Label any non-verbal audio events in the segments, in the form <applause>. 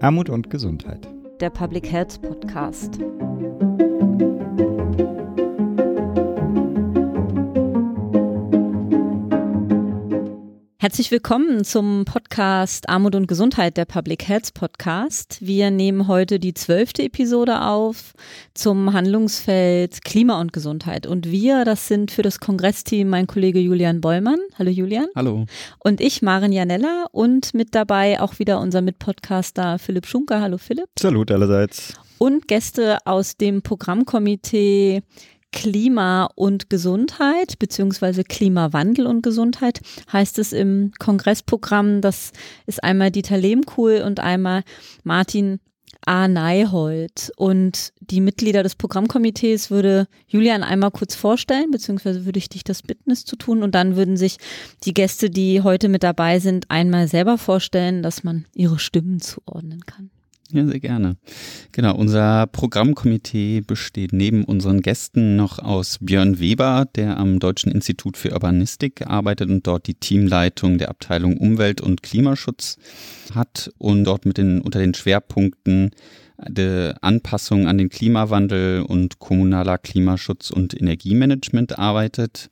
Armut und Gesundheit. Der Public Health Podcast. Herzlich willkommen zum Podcast Armut und Gesundheit, der Public Health Podcast. Wir nehmen heute die zwölfte Episode auf zum Handlungsfeld Klima und Gesundheit. Und wir, das sind für das Kongressteam mein Kollege Julian Bollmann. Hallo Julian. Hallo. Und ich, Maren Janella. Und mit dabei auch wieder unser Mitpodcaster Philipp Schunker. Hallo Philipp. Salut allerseits. Und Gäste aus dem Programmkomitee Klima und Gesundheit beziehungsweise Klimawandel und Gesundheit heißt es im Kongressprogramm. Das ist einmal Dieter Lehmkuhl und einmal Martin A. Neihold. Und die Mitglieder des Programmkomitees würde Julian einmal kurz vorstellen, beziehungsweise würde ich dich das bitten, es zu tun. Und dann würden sich die Gäste, die heute mit dabei sind, einmal selber vorstellen, dass man ihre Stimmen zuordnen kann. Ja, sehr gerne. Genau, unser Programmkomitee besteht neben unseren Gästen noch aus Björn Weber, der am Deutschen Institut für Urbanistik arbeitet und dort die Teamleitung der Abteilung Umwelt und Klimaschutz hat und dort mit den, unter den Schwerpunkten der Anpassung an den Klimawandel und kommunaler Klimaschutz und Energiemanagement arbeitet.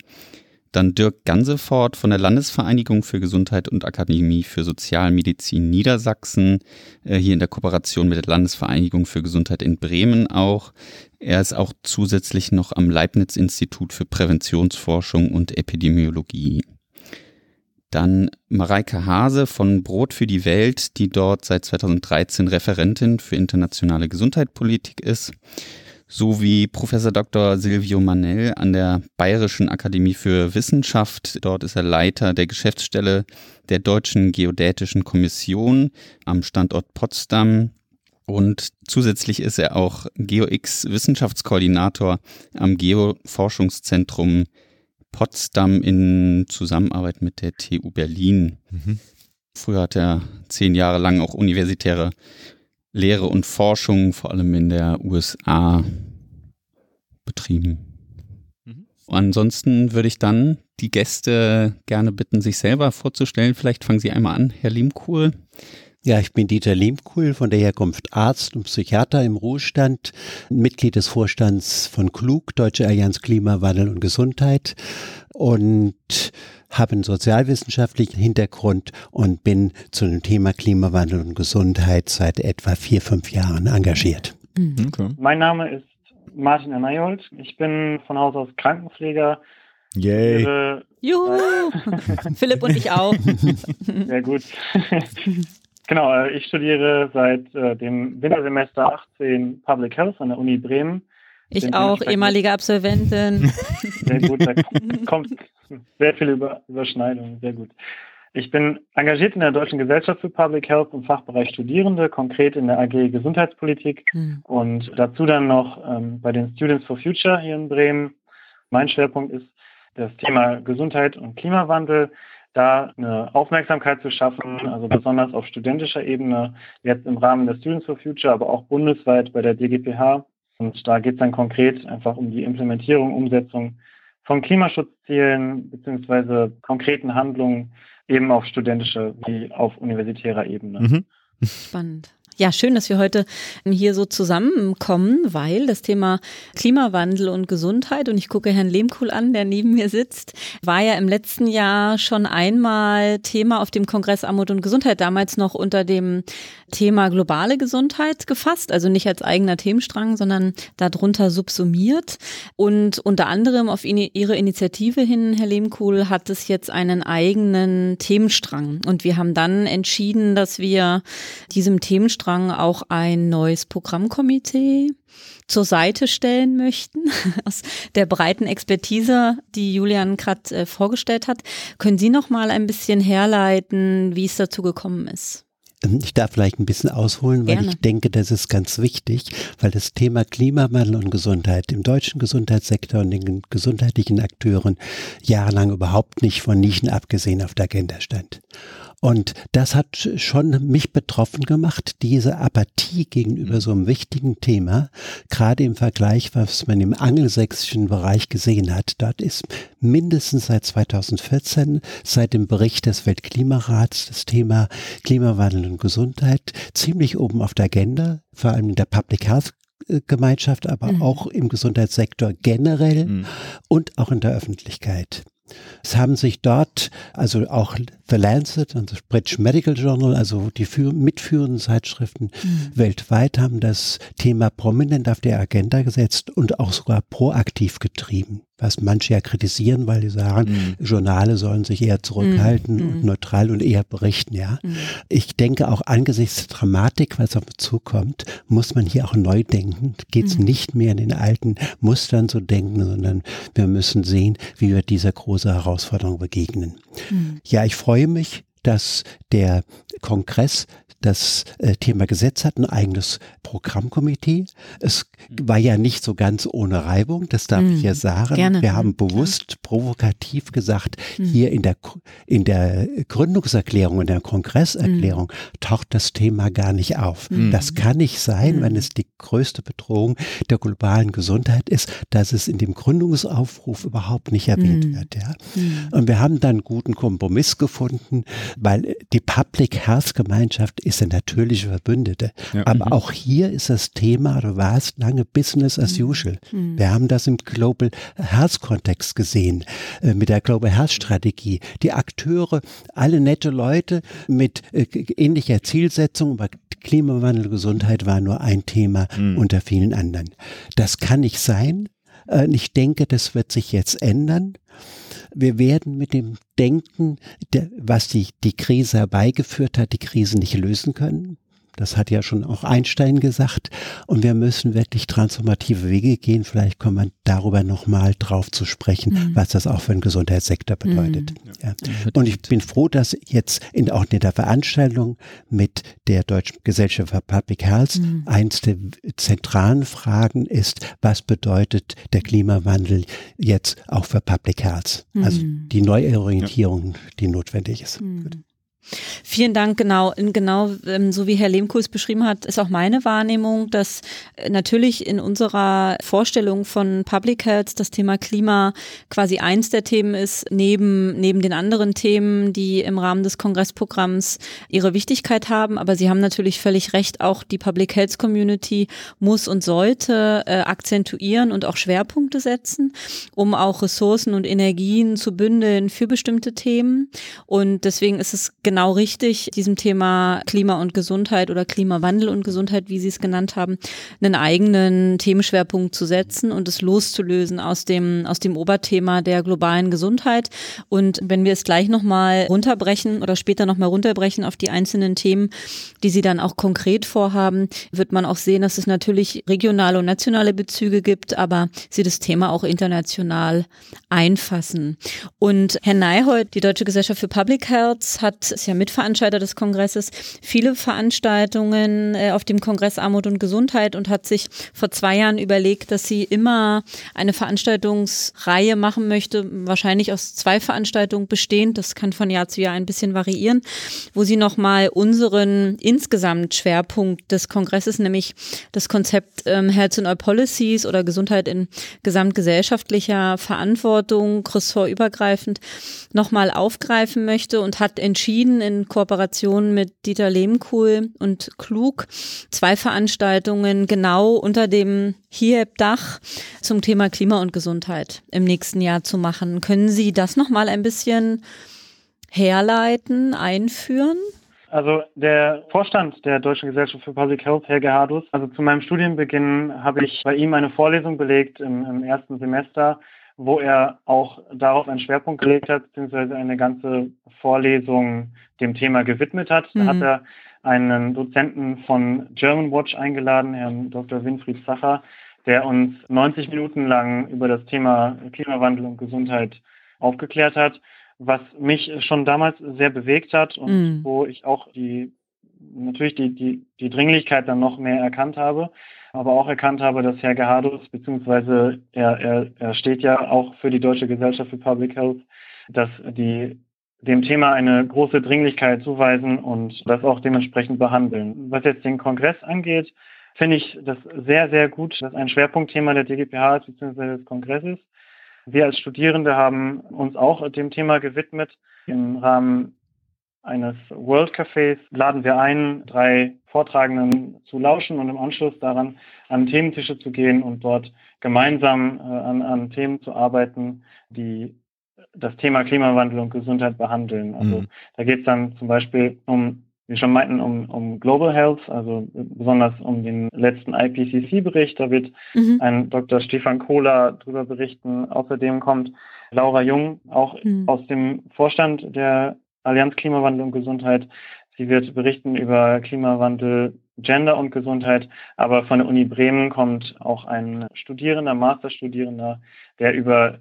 Dann Dirk Gansefort von der Landesvereinigung für Gesundheit und Akademie für Sozialmedizin Niedersachsen, äh, hier in der Kooperation mit der Landesvereinigung für Gesundheit in Bremen auch. Er ist auch zusätzlich noch am Leibniz-Institut für Präventionsforschung und Epidemiologie. Dann Mareike Hase von Brot für die Welt, die dort seit 2013 Referentin für internationale Gesundheitspolitik ist sowie Professor Dr. Silvio Manell an der Bayerischen Akademie für Wissenschaft. Dort ist er Leiter der Geschäftsstelle der Deutschen Geodätischen Kommission am Standort Potsdam. Und zusätzlich ist er auch GeoX Wissenschaftskoordinator am Geoforschungszentrum Potsdam in Zusammenarbeit mit der TU Berlin. Mhm. Früher hat er zehn Jahre lang auch universitäre Lehre und Forschung, vor allem in der USA, betrieben. Mhm. Ansonsten würde ich dann die Gäste gerne bitten, sich selber vorzustellen. Vielleicht fangen Sie einmal an, Herr Liemkuhl. Ja, ich bin Dieter Liemkuhl von der Herkunft Arzt und Psychiater im Ruhestand, Mitglied des Vorstands von KLUG, Deutsche Allianz Klimawandel und Gesundheit und habe einen sozialwissenschaftlichen Hintergrund und bin zu dem Thema Klimawandel und Gesundheit seit etwa vier, fünf Jahren engagiert. Mhm. Okay. Mein Name ist Martin Anayold. Ich bin von Haus aus Krankenpfleger. Yay. Ihre, Juhu! <laughs> Philipp und ich auch. <laughs> Sehr gut. <laughs> genau, äh, ich studiere seit äh, dem Wintersemester 18 Public Health an der Uni Bremen. Ich auch, ehemalige Absolventin. <laughs> Sehr gut, da kommt sehr viel Über Überschneidung, sehr gut. Ich bin engagiert in der Deutschen Gesellschaft für Public Health im Fachbereich Studierende, konkret in der AG Gesundheitspolitik mhm. und dazu dann noch ähm, bei den Students for Future hier in Bremen. Mein Schwerpunkt ist das Thema Gesundheit und Klimawandel, da eine Aufmerksamkeit zu schaffen, also besonders auf studentischer Ebene, jetzt im Rahmen der Students for Future, aber auch bundesweit bei der DGPH. Und da geht es dann konkret einfach um die Implementierung, Umsetzung von Klimaschutzzielen beziehungsweise konkreten Handlungen eben auf studentischer wie auf universitärer Ebene. Mhm. Spannend. Ja, schön, dass wir heute hier so zusammenkommen, weil das Thema Klimawandel und Gesundheit, und ich gucke Herrn Lehmkuhl an, der neben mir sitzt, war ja im letzten Jahr schon einmal Thema auf dem Kongress Armut und Gesundheit, damals noch unter dem Thema globale Gesundheit gefasst, also nicht als eigener Themenstrang, sondern darunter subsumiert. Und unter anderem auf Ihre Initiative hin, Herr Lehmkuhl, hat es jetzt einen eigenen Themenstrang. Und wir haben dann entschieden, dass wir diesem Themenstrang Strang auch ein neues Programmkomitee zur Seite stellen möchten, <laughs> aus der breiten Expertise, die Julian gerade äh, vorgestellt hat. Können Sie noch mal ein bisschen herleiten, wie es dazu gekommen ist? Ähm, ich darf vielleicht ein bisschen ausholen, weil Gerne. ich denke, das ist ganz wichtig, weil das Thema Klimawandel und Gesundheit im deutschen Gesundheitssektor und den gesundheitlichen Akteuren jahrelang überhaupt nicht von Nischen abgesehen auf der Agenda stand. Und das hat schon mich betroffen gemacht, diese Apathie gegenüber so einem wichtigen Thema, gerade im Vergleich, was man im angelsächsischen Bereich gesehen hat. Dort ist mindestens seit 2014, seit dem Bericht des Weltklimarats, das Thema Klimawandel und Gesundheit ziemlich oben auf der Agenda, vor allem in der Public Health Gemeinschaft, aber mhm. auch im Gesundheitssektor generell mhm. und auch in der Öffentlichkeit. Es haben sich dort, also auch The Lancet und das British Medical Journal, also die mitführenden Zeitschriften mhm. weltweit, haben das Thema prominent auf die Agenda gesetzt und auch sogar proaktiv getrieben was manche ja kritisieren, weil die sagen, mhm. Journale sollen sich eher zurückhalten mhm. und neutral und eher berichten, ja. Mhm. Ich denke auch angesichts der Dramatik, was auf uns zukommt, muss man hier auch neu denken. Geht es mhm. nicht mehr in den alten Mustern zu denken, sondern wir müssen sehen, wie wir dieser großen Herausforderung begegnen. Mhm. Ja, ich freue mich, dass der Kongress das äh, Thema Gesetz hat ein eigenes Programmkomitee. Es war ja nicht so ganz ohne Reibung, das darf mm, ich ja sagen. Gerne. Wir haben bewusst ja. provokativ gesagt, mm. hier in der, in der Gründungserklärung, in der Kongresserklärung mm. taucht das Thema gar nicht auf. Mm. Das kann nicht sein, wenn es die größte Bedrohung der globalen Gesundheit ist, dass es in dem Gründungsaufruf überhaupt nicht erwähnt wird. Ja. Und wir haben dann einen guten Kompromiss gefunden, weil die Public Health Gemeinschaft ist eine natürliche Verbündete. Ja. Aber mhm. auch hier ist das Thema, du warst lange Business as mhm. usual. Mhm. Wir haben das im Global Health Kontext gesehen, äh, mit der Global Health Strategie. Die Akteure, alle nette Leute mit äh, ähnlicher Zielsetzung, aber Klimawandel, Gesundheit war nur ein Thema mhm. unter vielen anderen. Das kann nicht sein. Äh, ich denke, das wird sich jetzt ändern wir werden mit dem Denken, was die, die Krise herbeigeführt hat, die Krise nicht lösen können. Das hat ja schon auch Einstein gesagt. Und wir müssen wirklich transformative Wege gehen. Vielleicht kommt man darüber nochmal drauf zu sprechen, mhm. was das auch für den Gesundheitssektor bedeutet. Mhm. Ja. Und ich bin froh, dass jetzt in, auch in der Veranstaltung mit der Deutschen Gesellschaft für Public Health mhm. eins der zentralen Fragen ist, was bedeutet der Klimawandel jetzt auch für Public Health? Also mhm. die Neuorientierung, ja. die notwendig ist. Mhm. Vielen Dank, genau. Genau ähm, so wie Herr Lehmkuhl beschrieben hat, ist auch meine Wahrnehmung, dass äh, natürlich in unserer Vorstellung von Public Health das Thema Klima quasi eins der Themen ist, neben, neben den anderen Themen, die im Rahmen des Kongressprogramms ihre Wichtigkeit haben. Aber Sie haben natürlich völlig recht, auch die Public Health Community muss und sollte äh, akzentuieren und auch Schwerpunkte setzen, um auch Ressourcen und Energien zu bündeln für bestimmte Themen. Und deswegen ist es genau genau richtig, diesem Thema Klima und Gesundheit oder Klimawandel und Gesundheit, wie Sie es genannt haben, einen eigenen Themenschwerpunkt zu setzen und es loszulösen aus dem, aus dem Oberthema der globalen Gesundheit. Und wenn wir es gleich nochmal runterbrechen oder später nochmal runterbrechen auf die einzelnen Themen, die Sie dann auch konkret vorhaben, wird man auch sehen, dass es natürlich regionale und nationale Bezüge gibt, aber Sie das Thema auch international einfassen. Und Herr Neihold, die Deutsche Gesellschaft für Public Health, hat ja Mitveranstalter des Kongresses, viele Veranstaltungen äh, auf dem Kongress Armut und Gesundheit und hat sich vor zwei Jahren überlegt, dass sie immer eine Veranstaltungsreihe machen möchte, wahrscheinlich aus zwei Veranstaltungen bestehend, das kann von Jahr zu Jahr ein bisschen variieren, wo sie nochmal unseren insgesamt Schwerpunkt des Kongresses, nämlich das Konzept ähm, Health and All Policies oder Gesundheit in gesamtgesellschaftlicher Verantwortung, ressortübergreifend, nochmal aufgreifen möchte und hat entschieden, Berlin in Kooperation mit Dieter Lehmkuhl und Klug zwei Veranstaltungen genau unter dem HIEB-Dach zum Thema Klima und Gesundheit im nächsten Jahr zu machen. Können Sie das nochmal ein bisschen herleiten, einführen? Also der Vorstand der Deutschen Gesellschaft für Public Health, Herr Gerhardus, also zu meinem Studienbeginn habe ich bei ihm eine Vorlesung belegt im, im ersten Semester wo er auch darauf einen Schwerpunkt gelegt hat, beziehungsweise eine ganze Vorlesung dem Thema gewidmet hat. Da hat mhm. er einen Dozenten von German Watch eingeladen, Herrn Dr. Winfried Sacher, der uns 90 Minuten lang über das Thema Klimawandel und Gesundheit aufgeklärt hat, was mich schon damals sehr bewegt hat und mm. wo ich auch die natürlich die, die, die Dringlichkeit dann noch mehr erkannt habe aber auch erkannt habe, dass Herr Gerhardus, beziehungsweise er, er, er steht ja auch für die Deutsche Gesellschaft für Public Health, dass die dem Thema eine große Dringlichkeit zuweisen und das auch dementsprechend behandeln. Was jetzt den Kongress angeht, finde ich das sehr, sehr gut, dass ein Schwerpunktthema der DGPH ist, bzw. des Kongresses. Wir als Studierende haben uns auch dem Thema gewidmet. Im Rahmen eines World Cafés laden wir ein, drei Vortragenden zu lauschen und im Anschluss daran an Thementische zu gehen und dort gemeinsam äh, an, an Themen zu arbeiten, die das Thema Klimawandel und Gesundheit behandeln. Also mhm. da geht es dann zum Beispiel um, wie schon meinten, um, um Global Health, also besonders um den letzten IPCC-Bericht. Da wird mhm. ein Dr. Stefan Kohler darüber berichten. Außerdem kommt Laura Jung, auch mhm. aus dem Vorstand der Allianz Klimawandel und Gesundheit. Sie wird berichten über Klimawandel, Gender und Gesundheit. Aber von der Uni Bremen kommt auch ein Studierender, Masterstudierender, der über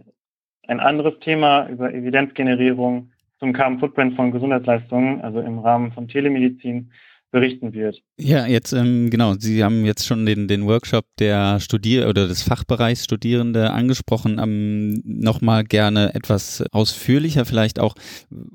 ein anderes Thema über Evidenzgenerierung zum Carbon Footprint von Gesundheitsleistungen, also im Rahmen von Telemedizin, berichten wird. Ja, jetzt ähm, genau. Sie haben jetzt schon den, den Workshop der Studier oder des Fachbereichs Studierende angesprochen. Ähm, Nochmal gerne etwas ausführlicher, vielleicht auch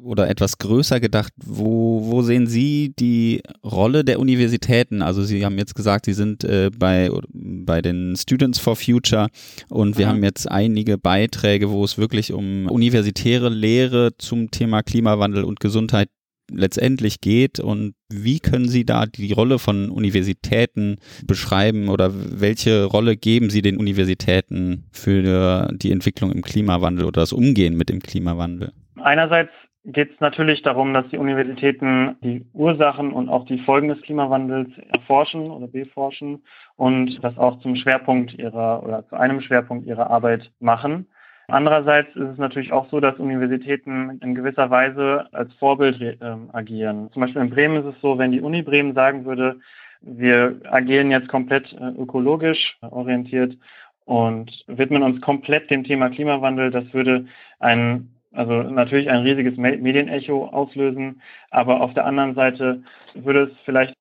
oder etwas größer gedacht. Wo, wo sehen Sie die Rolle der Universitäten? Also Sie haben jetzt gesagt, Sie sind äh, bei, bei den Students for Future und wir ja. haben jetzt einige Beiträge, wo es wirklich um universitäre Lehre zum Thema Klimawandel und Gesundheit letztendlich geht und wie können Sie da die Rolle von Universitäten beschreiben oder welche Rolle geben Sie den Universitäten für die Entwicklung im Klimawandel oder das Umgehen mit dem Klimawandel? Einerseits geht es natürlich darum, dass die Universitäten die Ursachen und auch die Folgen des Klimawandels erforschen oder beforschen und das auch zum Schwerpunkt ihrer oder zu einem Schwerpunkt ihrer Arbeit machen. Andererseits ist es natürlich auch so, dass Universitäten in gewisser Weise als Vorbild äh, agieren. Zum Beispiel in Bremen ist es so, wenn die Uni Bremen sagen würde, wir agieren jetzt komplett äh, ökologisch orientiert und widmen uns komplett dem Thema Klimawandel, das würde ein also natürlich ein riesiges Medienecho auslösen, aber auf der anderen Seite würde es vielleicht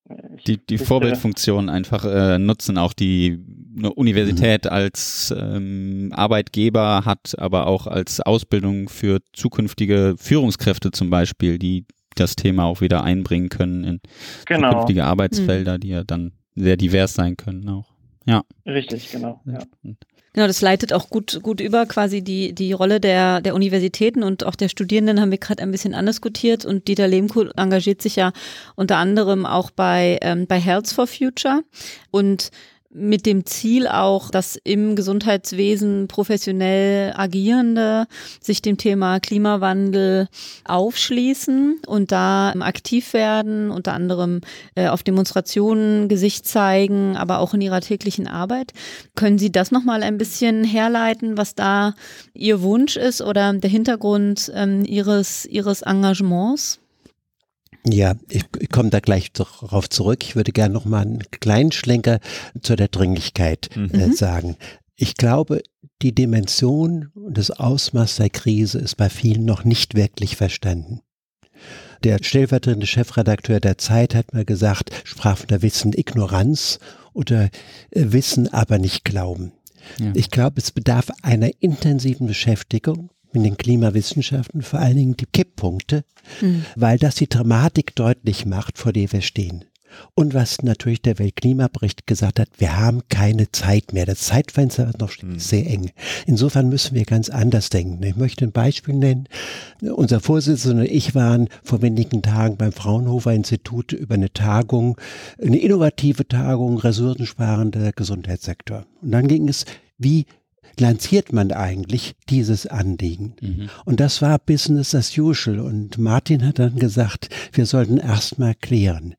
die, die Vorbildfunktion einfach äh, nutzen, auch die Universität mhm. als ähm, Arbeitgeber hat, aber auch als Ausbildung für zukünftige Führungskräfte zum Beispiel, die das Thema auch wieder einbringen können in genau. zukünftige Arbeitsfelder, mhm. die ja dann sehr divers sein können auch. Ja. Richtig, genau. Ja. Genau, das leitet auch gut, gut über quasi die, die Rolle der, der Universitäten und auch der Studierenden haben wir gerade ein bisschen andiskutiert und Dieter Lehmkuhl engagiert sich ja unter anderem auch bei, ähm, bei Health for Future und mit dem Ziel auch, dass im Gesundheitswesen professionell Agierende sich dem Thema Klimawandel aufschließen und da aktiv werden, unter anderem äh, auf Demonstrationen Gesicht zeigen, aber auch in ihrer täglichen Arbeit. Können Sie das nochmal ein bisschen herleiten, was da Ihr Wunsch ist oder der Hintergrund ähm, Ihres, Ihres Engagements? Ja, ich, ich komme da gleich darauf zurück. Ich würde gerne noch mal einen kleinen Schlenker zu der Dringlichkeit äh, mhm. sagen. Ich glaube, die Dimension und das Ausmaß der Krise ist bei vielen noch nicht wirklich verstanden. Der stellvertretende Chefredakteur der Zeit hat mir gesagt, sprach von der Wissen Ignoranz oder äh, Wissen aber nicht Glauben. Ja. Ich glaube, es bedarf einer intensiven Beschäftigung in den Klimawissenschaften, vor allen Dingen die Kipppunkte, mhm. weil das die Dramatik deutlich macht, vor der wir stehen. Und was natürlich der Weltklimabericht gesagt hat, wir haben keine Zeit mehr. Das Zeitfenster ist noch mhm. sehr eng. Insofern müssen wir ganz anders denken. Ich möchte ein Beispiel nennen. Unser Vorsitzender und ich waren vor wenigen Tagen beim Fraunhofer Institut über eine Tagung, eine innovative Tagung, ressourcensparender Gesundheitssektor. Und dann ging es, wie lanciert man eigentlich dieses Anliegen? Mhm. Und das war Business as usual. Und Martin hat dann gesagt, wir sollten erstmal klären,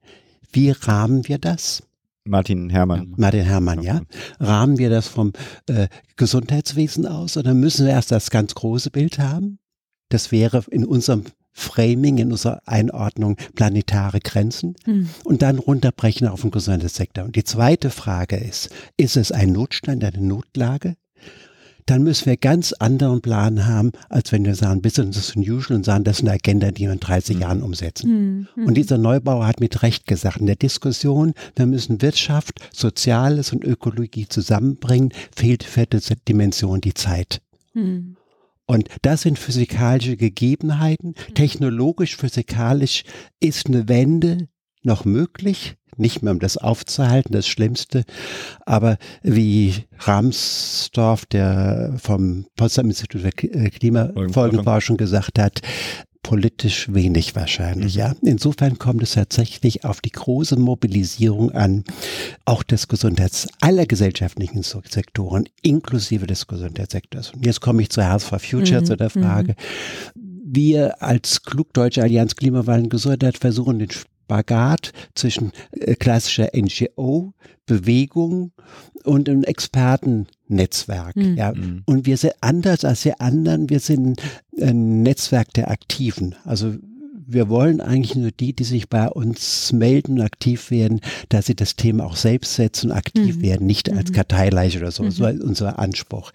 wie rahmen wir das? Martin Herrmann. Martin Herrmann, ja. Rahmen wir das vom äh, Gesundheitswesen aus oder müssen wir erst das ganz große Bild haben? Das wäre in unserem Framing, in unserer Einordnung planetare Grenzen hm. und dann runterbrechen auf den Gesundheitssektor. Und die zweite Frage ist, ist es ein Notstand, eine Notlage? Dann müssen wir ganz anderen Plan haben, als wenn wir sagen Business as usual und sagen, das ist eine Agenda, die wir in 30 mhm. Jahren umsetzen. Mhm. Und dieser Neubauer hat mit Recht gesagt, in der Diskussion, wir müssen Wirtschaft, Soziales und Ökologie zusammenbringen, fehlt für diese Dimension die Zeit. Mhm. Und das sind physikalische Gegebenheiten. Mhm. Technologisch, physikalisch ist eine Wende noch möglich nicht mehr um das aufzuhalten, das Schlimmste. Aber wie Ramsdorf, der vom Potsdam Institut für Klimafolgenforschung gesagt hat, politisch wenig wahrscheinlich, ja. Insofern kommt es tatsächlich auf die große Mobilisierung an, auch des Gesundheits, aller gesellschaftlichen Sektoren, inklusive des Gesundheitssektors. Und jetzt komme ich zu Health for Future, mhm. zu der Frage. Mhm. Wir als Klugdeutsche Allianz Klimawandel und Gesundheit versuchen den Spagat zwischen äh, klassischer NGO-Bewegung und einem Expertennetzwerk. Mhm. Ja. Mhm. Und wir sind anders als die anderen, wir sind ein Netzwerk der Aktiven. Also wir wollen eigentlich nur die, die sich bei uns melden und aktiv werden, dass sie das Thema auch selbst setzen und aktiv mhm. werden, nicht als mhm. Karteileiche oder so. Mhm. So ist unser Anspruch.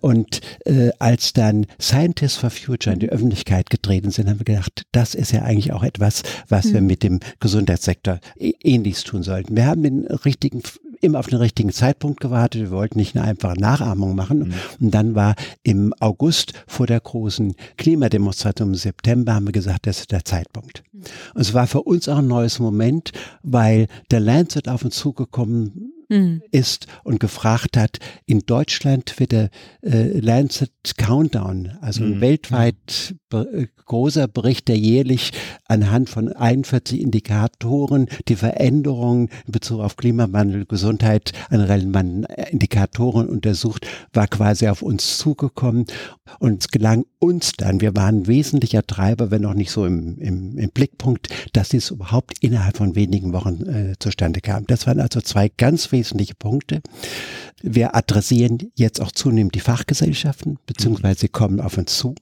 Und äh, als dann Scientists for Future in die Öffentlichkeit getreten sind, haben wir gedacht, das ist ja eigentlich auch etwas, was wir mhm. mit dem Gesundheitssektor ähnliches tun sollten. Wir haben den richtigen immer auf den richtigen Zeitpunkt gewartet. Wir wollten nicht eine einfache Nachahmung machen. Mhm. Und dann war im August vor der großen Klimademonstration im September haben wir gesagt, das ist der Zeitpunkt. Mhm. Und es war für uns auch ein neues Moment, weil der Lancet auf uns zugekommen mhm. ist und gefragt hat, in Deutschland wird der äh, Lancet Countdown, also ein mhm. weltweit äh, großer Bericht, der jährlich anhand von 41 Indikatoren die Veränderungen in Bezug auf Klimawandel, Gesundheit an relevanten Indikatoren untersucht, war quasi auf uns zugekommen und es gelang uns dann, wir waren wesentlicher Treiber, wenn auch nicht so im, im, im Blickpunkt, dass dies überhaupt innerhalb von wenigen Wochen äh, zustande kam. Das waren also zwei ganz wesentliche Punkte. Wir adressieren jetzt auch zunehmend die Fachgesellschaften, beziehungsweise sie kommen auf uns zu.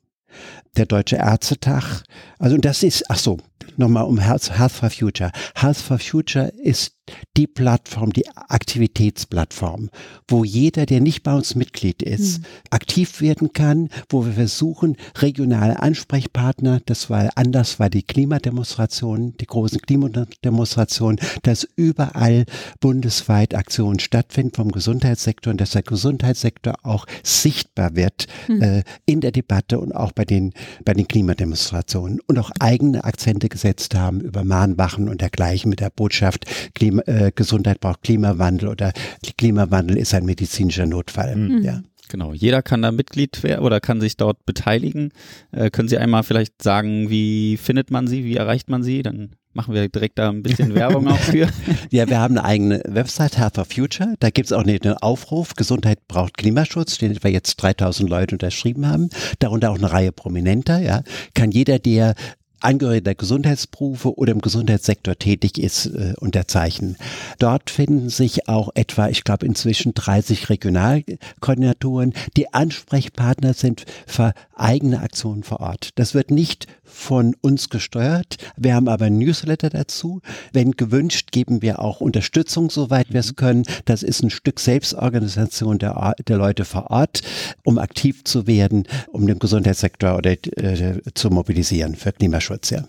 Der Deutsche Ärztetag, also das ist, ach so, nochmal um Health, Health for Future. Health for Future ist die Plattform, die Aktivitätsplattform, wo jeder, der nicht bei uns Mitglied ist, mhm. aktiv werden kann, wo wir versuchen, regionale Ansprechpartner, das war anders, war die Klimademonstration, die großen Klimademonstrationen, dass überall bundesweit Aktionen stattfinden vom Gesundheitssektor und dass der Gesundheitssektor auch sichtbar wird mhm. äh, in der Debatte und auch bei den, bei den Klimademonstrationen und auch eigene Akzente gesetzt haben über Mahnwachen und dergleichen mit der Botschaft, Klima Klima, äh, Gesundheit braucht Klimawandel oder Klimawandel ist ein medizinischer Notfall. Mhm. Ja. Genau, jeder kann da Mitglied werden oder kann sich dort beteiligen. Äh, können Sie einmal vielleicht sagen, wie findet man sie, wie erreicht man sie? Dann machen wir direkt da ein bisschen <laughs> Werbung auch für. ja, wir haben eine eigene Website, Health for Future. Da gibt es auch einen Aufruf, Gesundheit braucht Klimaschutz, den etwa jetzt 3000 Leute unterschrieben haben. Darunter auch eine Reihe Prominenter. Ja, Kann jeder, der Angehörige der Gesundheitsberufe oder im Gesundheitssektor tätig ist, äh, unterzeichnen. Dort finden sich auch etwa, ich glaube inzwischen 30 Regionalkoordinatoren, die Ansprechpartner sind für eigene Aktionen vor Ort. Das wird nicht von uns gesteuert. Wir haben aber ein Newsletter dazu. Wenn gewünscht, geben wir auch Unterstützung, soweit wir es mhm. können. Das ist ein Stück Selbstorganisation der, der Leute vor Ort, um aktiv zu werden, um den Gesundheitssektor oder, äh, zu mobilisieren für Klimaschutz. Ja.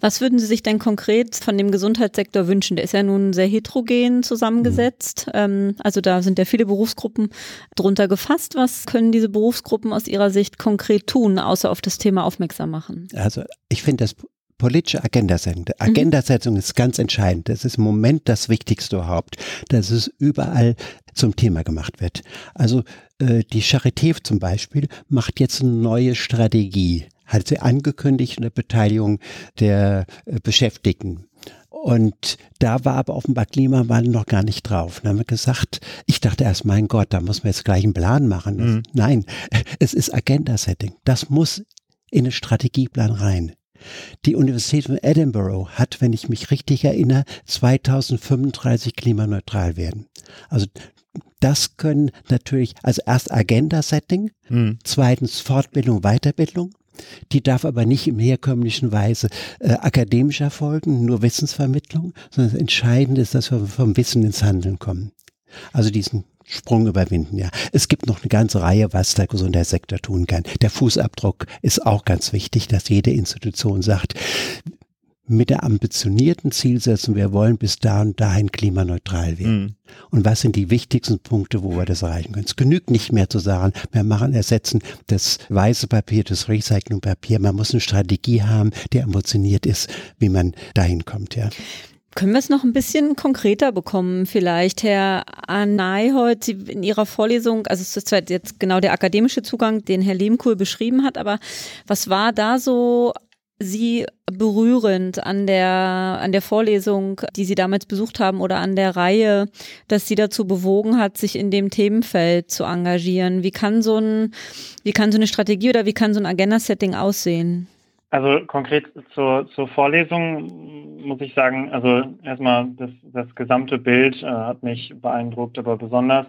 Was würden Sie sich denn konkret von dem Gesundheitssektor wünschen? Der ist ja nun sehr heterogen zusammengesetzt. Mhm. also da sind ja viele Berufsgruppen drunter gefasst. Was können diese Berufsgruppen aus Ihrer Sicht konkret tun, außer auf das Thema aufmerksam machen? Also ich finde das politische Agendasetzung. Mhm. Agendasetzung mhm. ist ganz entscheidend. Das ist im Moment das Wichtigste überhaupt, dass es überall zum Thema gemacht wird. Also äh, die Charité zum Beispiel macht jetzt eine neue Strategie hat sie angekündigt unter Beteiligung der äh, Beschäftigten. Und da war aber offenbar Klimawandel noch gar nicht drauf. Dann haben wir gesagt, ich dachte erst, mein Gott, da muss man jetzt gleich einen Plan machen. Mhm. Nein, <laughs> es ist Agenda-Setting. Das muss in den Strategieplan rein. Die Universität von Edinburgh hat, wenn ich mich richtig erinnere, 2035 klimaneutral werden. Also das können natürlich, also erst Agenda-Setting, mhm. zweitens Fortbildung, Weiterbildung die darf aber nicht im herkömmlichen Weise äh, akademisch erfolgen, nur Wissensvermittlung, sondern das Entscheidende ist, dass wir vom Wissen ins Handeln kommen. Also diesen Sprung überwinden, ja. Es gibt noch eine ganze Reihe, was der Gesundheitssektor tun kann. Der Fußabdruck ist auch ganz wichtig, dass jede Institution sagt, mit der ambitionierten Zielsetzung, wir wollen bis da und dahin klimaneutral werden. Mhm. Und was sind die wichtigsten Punkte, wo wir das erreichen können? Es genügt nicht mehr zu sagen, wir machen, ersetzen das weiße Papier, das Recyclingpapier. Man muss eine Strategie haben, die ambitioniert ist, wie man dahin kommt, ja. Können wir es noch ein bisschen konkreter bekommen vielleicht, Herr Anay, heute in Ihrer Vorlesung, also es ist zwar jetzt genau der akademische Zugang, den Herr Lehmkuhl beschrieben hat, aber was war da so Sie berührend an der, an der Vorlesung, die Sie damals besucht haben oder an der Reihe, dass Sie dazu bewogen hat, sich in dem Themenfeld zu engagieren? Wie kann so ein, wie kann so eine Strategie oder wie kann so ein Agenda-Setting aussehen? Also konkret zur, zur Vorlesung muss ich sagen, also erstmal das, das gesamte Bild äh, hat mich beeindruckt, aber besonders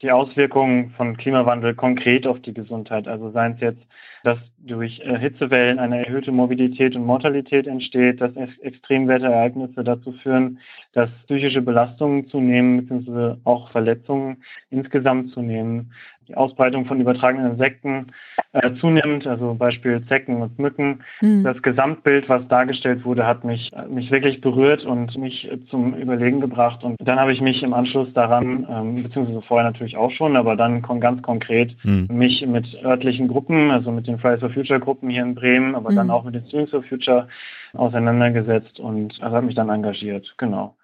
die Auswirkungen von Klimawandel konkret auf die Gesundheit. Also seien es jetzt, dass durch äh, Hitzewellen eine erhöhte Mobilität und Mortalität entsteht, dass Ex Extremwetterereignisse dazu führen, dass psychische Belastungen zunehmen, beziehungsweise auch Verletzungen insgesamt zunehmen, die Ausbreitung von übertragenen Insekten äh, zunimmt, also Beispiel Zecken und Mücken. Mhm. Das Gesamtbild, was dargestellt wurde, hat mich, mich wirklich berührt und mich zum Überlegen gebracht. Und dann habe ich mich im Anschluss daran, ähm, beziehungsweise vorher natürlich auch schon, aber dann kon ganz konkret mhm. mich mit örtlichen Gruppen, also mit den Fridays for Future Gruppen hier in Bremen, aber mhm. dann auch mit den Students for Future auseinandergesetzt und also habe mich dann engagiert. Genau.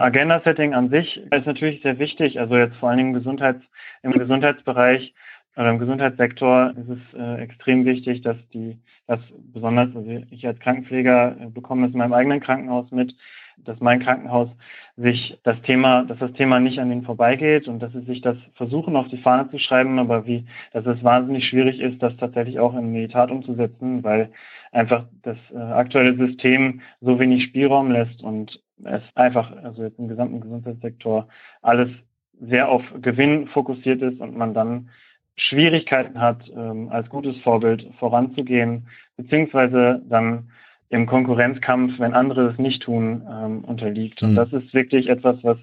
Agenda-Setting an sich ist natürlich sehr wichtig. Also jetzt vor allen Dingen Gesundheits, im Gesundheitsbereich oder im Gesundheitssektor ist es äh, extrem wichtig, dass die, dass besonders, also ich als Krankenpfleger äh, bekomme das in meinem eigenen Krankenhaus mit, dass mein Krankenhaus sich das Thema, dass das Thema nicht an ihnen vorbeigeht und dass sie sich das versuchen auf die Fahne zu schreiben, aber wie, dass es wahnsinnig schwierig ist, das tatsächlich auch in die Tat umzusetzen, weil einfach das äh, aktuelle System so wenig Spielraum lässt und es einfach, also im gesamten Gesundheitssektor, alles sehr auf Gewinn fokussiert ist und man dann Schwierigkeiten hat, ähm, als gutes Vorbild voranzugehen, beziehungsweise dann im Konkurrenzkampf, wenn andere es nicht tun, ähm, unterliegt. Und mhm. das ist wirklich etwas, was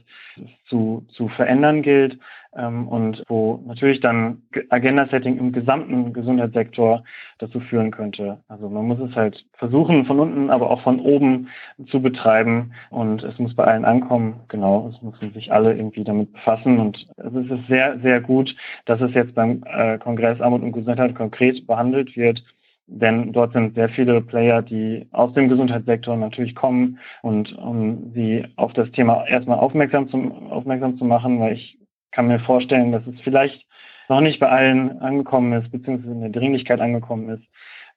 zu, zu verändern gilt ähm, und wo natürlich dann Agenda-Setting im gesamten Gesundheitssektor dazu führen könnte. Also man muss es halt versuchen, von unten, aber auch von oben zu betreiben und es muss bei allen ankommen. Genau, es müssen sich alle irgendwie damit befassen und es ist sehr, sehr gut, dass es jetzt beim äh, Kongress Armut und Gesundheit konkret behandelt wird denn dort sind sehr viele Player, die aus dem Gesundheitssektor natürlich kommen und um sie auf das Thema erstmal aufmerksam, zum, aufmerksam zu machen, weil ich kann mir vorstellen, dass es vielleicht noch nicht bei allen angekommen ist, beziehungsweise in der Dringlichkeit angekommen ist,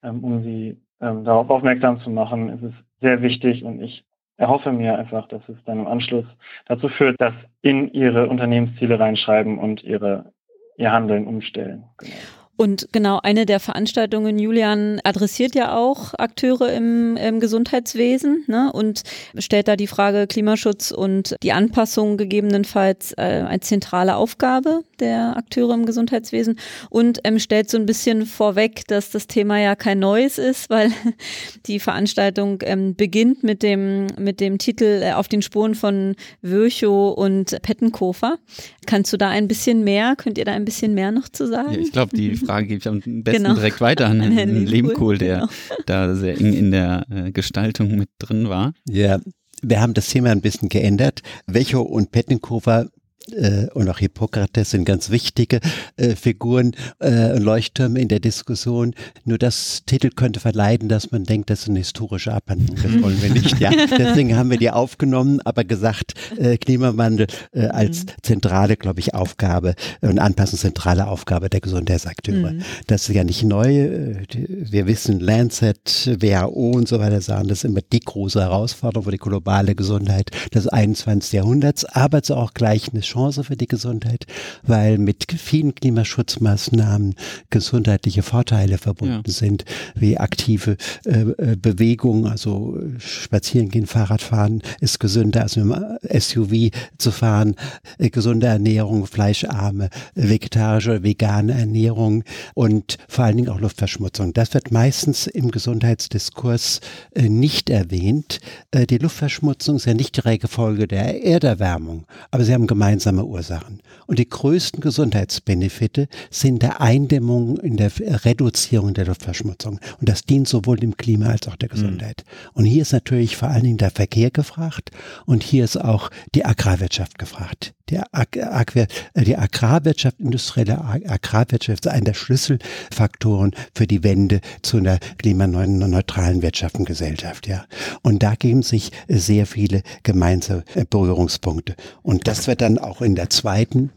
ähm, um sie ähm, darauf aufmerksam zu machen, ist es sehr wichtig und ich erhoffe mir einfach, dass es dann im Anschluss dazu führt, dass in ihre Unternehmensziele reinschreiben und ihre, ihr Handeln umstellen. Genau. Und genau eine der Veranstaltungen, Julian, adressiert ja auch Akteure im, im Gesundheitswesen ne, und stellt da die Frage Klimaschutz und die Anpassung gegebenenfalls äh, als zentrale Aufgabe der Akteure im Gesundheitswesen und ähm, stellt so ein bisschen vorweg, dass das Thema ja kein neues ist, weil <laughs> die Veranstaltung ähm, beginnt mit dem, mit dem Titel äh, Auf den Spuren von Virchow und Pettenkofer. Kannst du da ein bisschen mehr, könnt ihr da ein bisschen mehr noch zu sagen? Ja, ich glaube, die <laughs> Frage gebe ich am besten genau. direkt weiter an <laughs> Herrn Lehmkohl, der genau. da sehr eng in der äh, Gestaltung mit drin war. Ja, wir haben das Thema ein bisschen geändert. Wecho und Pettenkofer äh, und auch Hippokrates sind ganz wichtige äh, Figuren, äh, Leuchttürme in der Diskussion. Nur das Titel könnte verleiden, dass man denkt, das ist eine historische Abhandlung. Das wollen wir nicht. Ja. <laughs> Deswegen haben wir die aufgenommen, aber gesagt, äh, Klimawandel äh, als mhm. zentrale, glaube ich, Aufgabe und Anpassung zentrale Aufgabe der Gesundheitsakteure. Mhm. Das ist ja nicht neu. Wir wissen, Lancet, WHO und so weiter sagen, das ist immer die große Herausforderung für die globale Gesundheit des 21. Jahrhunderts, aber es ist auch gleich eine Chance für die Gesundheit, weil mit vielen Klimaschutzmaßnahmen gesundheitliche Vorteile verbunden ja. sind, wie aktive äh, äh Bewegung, also spazieren gehen, Fahrradfahren ist gesünder als mit dem SUV zu fahren, äh, gesunde Ernährung, fleischarme, vegetarische oder vegane Ernährung und vor allen Dingen auch Luftverschmutzung. Das wird meistens im Gesundheitsdiskurs äh, nicht erwähnt. Äh, die Luftverschmutzung ist ja nicht direkt Folge der Erderwärmung, aber sie haben gemeinsam gemeinsame Ursachen. Und die größten Gesundheitsbenefite sind der Eindämmung in der Reduzierung der Luftverschmutzung. Und das dient sowohl dem Klima als auch der mhm. Gesundheit. Mhm. Und hier ist natürlich vor allen Dingen der Verkehr gefragt und hier ist auch die Agrarwirtschaft gefragt. Die, Ag Ag die Agrarwirtschaft, industrielle Agrarwirtschaft ist einer der Schlüsselfaktoren für die Wende zu einer klimaneutralen Wirtschaft und Gesellschaft. Ja. Und da geben sich sehr viele gemeinsame Berührungspunkte. Und das wird dann auch in der zweiten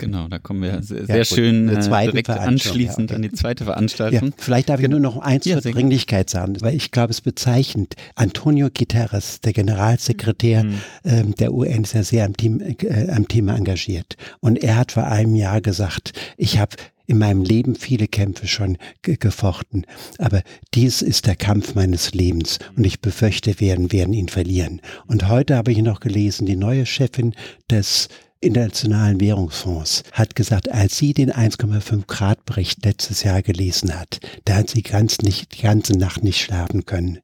Genau, da kommen wir sehr, sehr ja, schön äh, direkt anschließend ja, okay. an die zweite Veranstaltung. Ja, vielleicht darf ich nur noch eins zur Dringlichkeit sagen, weil ich glaube, es bezeichnet. Antonio Guterres, der Generalsekretär mhm. ähm, der UN, ist ja sehr am, Team, äh, am Thema engagiert. Und er hat vor einem Jahr gesagt, ich habe in meinem Leben viele Kämpfe schon gefochten, aber dies ist der Kampf meines Lebens und ich befürchte, wir werden, werden ihn verlieren. Und heute habe ich noch gelesen, die neue Chefin des Internationalen Währungsfonds hat gesagt, als sie den 1,5 Grad Bericht letztes Jahr gelesen hat, da hat sie ganz nicht, die ganze Nacht nicht schlafen können.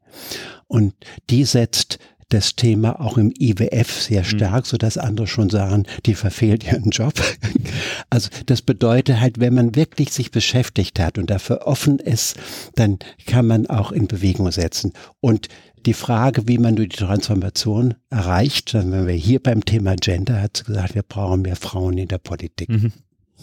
Und die setzt das Thema auch im IWF sehr mhm. stark, mhm. so dass andere schon sagen, die verfehlt ihren Job. <laughs> Also das bedeutet halt, wenn man wirklich sich beschäftigt hat und dafür offen ist, dann kann man auch in Bewegung setzen. Und die Frage, wie man die Transformation erreicht, dann wenn wir hier beim Thema Gender, hat sie gesagt, wir brauchen mehr Frauen in der Politik. Mhm.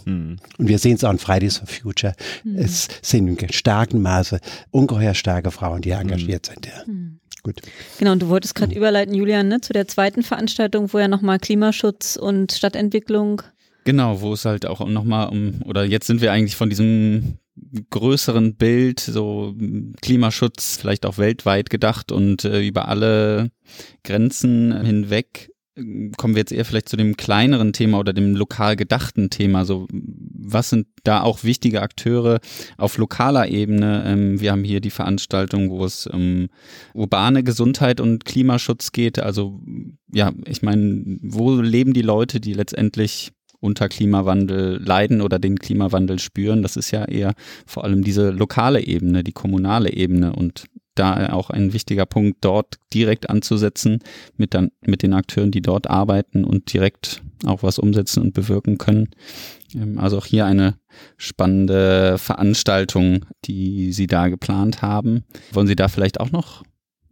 Mhm. Und wir sehen es auch in Fridays for Future. Mhm. Es sind in starkem Maße ungeheuer starke Frauen, die engagiert sind. Ja. Mhm. Gut. Genau, und du wolltest gerade mhm. überleiten, Julian, ne, zu der zweiten Veranstaltung, wo ja nochmal Klimaschutz und Stadtentwicklung Genau, wo es halt auch nochmal um, oder jetzt sind wir eigentlich von diesem größeren Bild, so Klimaschutz vielleicht auch weltweit gedacht und äh, über alle Grenzen hinweg kommen wir jetzt eher vielleicht zu dem kleineren Thema oder dem lokal gedachten Thema. So, was sind da auch wichtige Akteure auf lokaler Ebene? Ähm, wir haben hier die Veranstaltung, wo es um urbane Gesundheit und Klimaschutz geht. Also, ja, ich meine, wo leben die Leute, die letztendlich unter Klimawandel leiden oder den Klimawandel spüren. Das ist ja eher vor allem diese lokale Ebene, die kommunale Ebene und da auch ein wichtiger Punkt, dort direkt anzusetzen mit, dann, mit den Akteuren, die dort arbeiten und direkt auch was umsetzen und bewirken können. Ähm, also auch hier eine spannende Veranstaltung, die Sie da geplant haben. Wollen Sie da vielleicht auch noch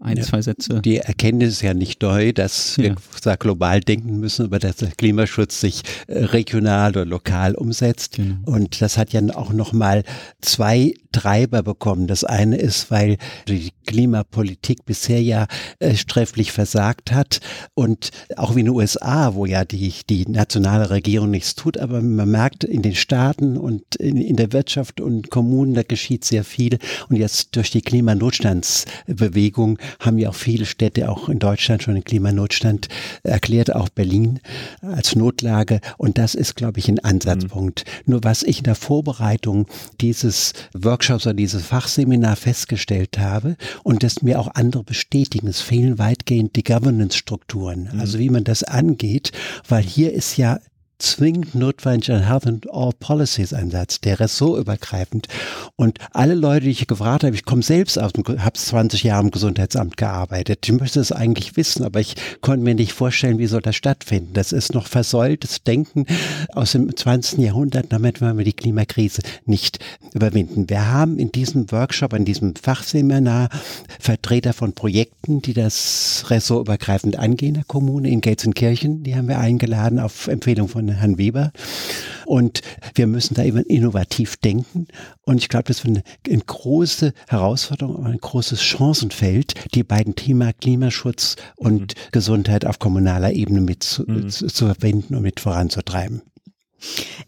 ein, ja, zwei Sätze. Die Erkenntnis ist ja nicht neu, dass ja. wir global denken müssen, aber dass der Klimaschutz sich äh, regional oder lokal umsetzt. Genau. Und das hat ja auch nochmal zwei Treiber bekommen. Das eine ist, weil die Klimapolitik bisher ja äh, strefflich versagt hat und auch wie in den USA, wo ja die, die nationale Regierung nichts tut, aber man merkt in den Staaten und in, in der Wirtschaft und Kommunen, da geschieht sehr viel. Und jetzt durch die Klimanotstandsbewegung haben ja auch viele Städte, auch in Deutschland schon den Klimanotstand erklärt, auch Berlin als Notlage. Und das ist, glaube ich, ein Ansatzpunkt. Mhm. Nur was ich in der Vorbereitung dieses Workshops oder dieses Fachseminar festgestellt habe und das mir auch andere bestätigen, es fehlen weitgehend die Governance-Strukturen, mhm. also wie man das angeht, weil hier ist ja zwingend notwendig ein Health and All Policies Einsatz, der ressortübergreifend. Und alle Leute, die ich gefragt habe, ich komme selbst aus dem, habe 20 Jahre im Gesundheitsamt gearbeitet. Ich möchte es eigentlich wissen, aber ich konnte mir nicht vorstellen, wie soll das stattfinden. Das ist noch versäultes Denken aus dem 20. Jahrhundert, damit wir die Klimakrise nicht überwinden. Wir haben in diesem Workshop, in diesem Fachseminar Vertreter von Projekten, die das ressortübergreifend angehen, der Kommune in Gelsenkirchen, die haben wir eingeladen auf Empfehlung von Herrn Weber. Und wir müssen da eben innovativ denken. Und ich glaube, das wird eine, eine große Herausforderung, ein großes Chancenfeld, die beiden Themen Klimaschutz und mhm. Gesundheit auf kommunaler Ebene mit zu, mhm. zu, zu verbinden und mit voranzutreiben.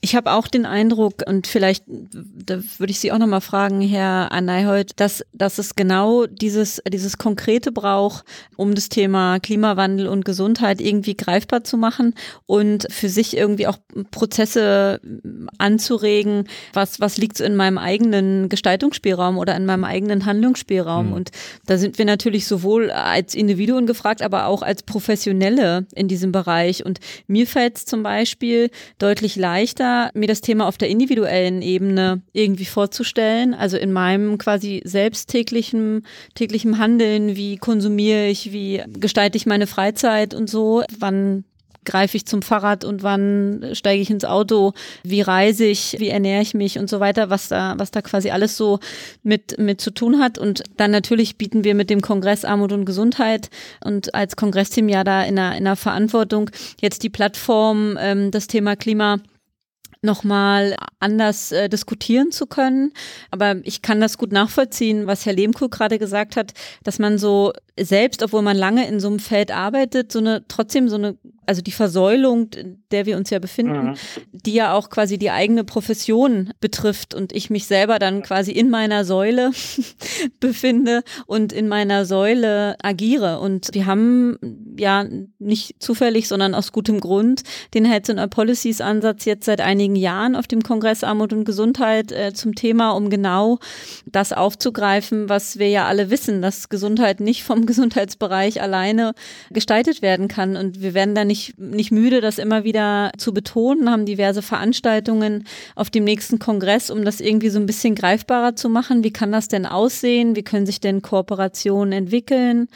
Ich habe auch den Eindruck, und vielleicht, da würde ich Sie auch nochmal fragen, Herr Aneihold, dass, dass es genau dieses, dieses Konkrete braucht, um das Thema Klimawandel und Gesundheit irgendwie greifbar zu machen und für sich irgendwie auch Prozesse anzuregen, was, was liegt so in meinem eigenen Gestaltungsspielraum oder in meinem eigenen Handlungsspielraum. Mhm. Und da sind wir natürlich sowohl als Individuen gefragt, aber auch als Professionelle in diesem Bereich. Und mir fällt es zum Beispiel deutlich leichter, mir das Thema auf der individuellen Ebene irgendwie vorzustellen. Also in meinem quasi selbsttäglichen täglichem Handeln, wie konsumiere ich, wie gestalte ich meine Freizeit und so. Wann greife ich zum Fahrrad und wann steige ich ins Auto, wie reise ich, wie ernähre ich mich und so weiter, was da, was da quasi alles so mit, mit zu tun hat. Und dann natürlich bieten wir mit dem Kongress Armut und Gesundheit und als Kongressteam ja da in einer, in einer Verantwortung jetzt die Plattform, ähm, das Thema Klima nochmal anders äh, diskutieren zu können. Aber ich kann das gut nachvollziehen, was Herr Lehmkuhl gerade gesagt hat, dass man so selbst, obwohl man lange in so einem Feld arbeitet, so eine trotzdem so eine also die Versäulung, der wir uns ja befinden, mhm. die ja auch quasi die eigene Profession betrifft und ich mich selber dann quasi in meiner Säule <laughs> befinde und in meiner Säule agiere. Und wir haben ja nicht zufällig, sondern aus gutem Grund den Health and Policies Ansatz jetzt seit einigen Jahren auf dem Kongress Armut und Gesundheit äh, zum Thema, um genau das aufzugreifen, was wir ja alle wissen, dass Gesundheit nicht vom <laughs> Gesundheitsbereich alleine gestaltet werden kann. Und wir werden dann nicht, nicht müde, das immer wieder zu betonen, haben diverse Veranstaltungen auf dem nächsten Kongress, um das irgendwie so ein bisschen greifbarer zu machen. Wie kann das denn aussehen? Wie können sich denn Kooperationen entwickeln?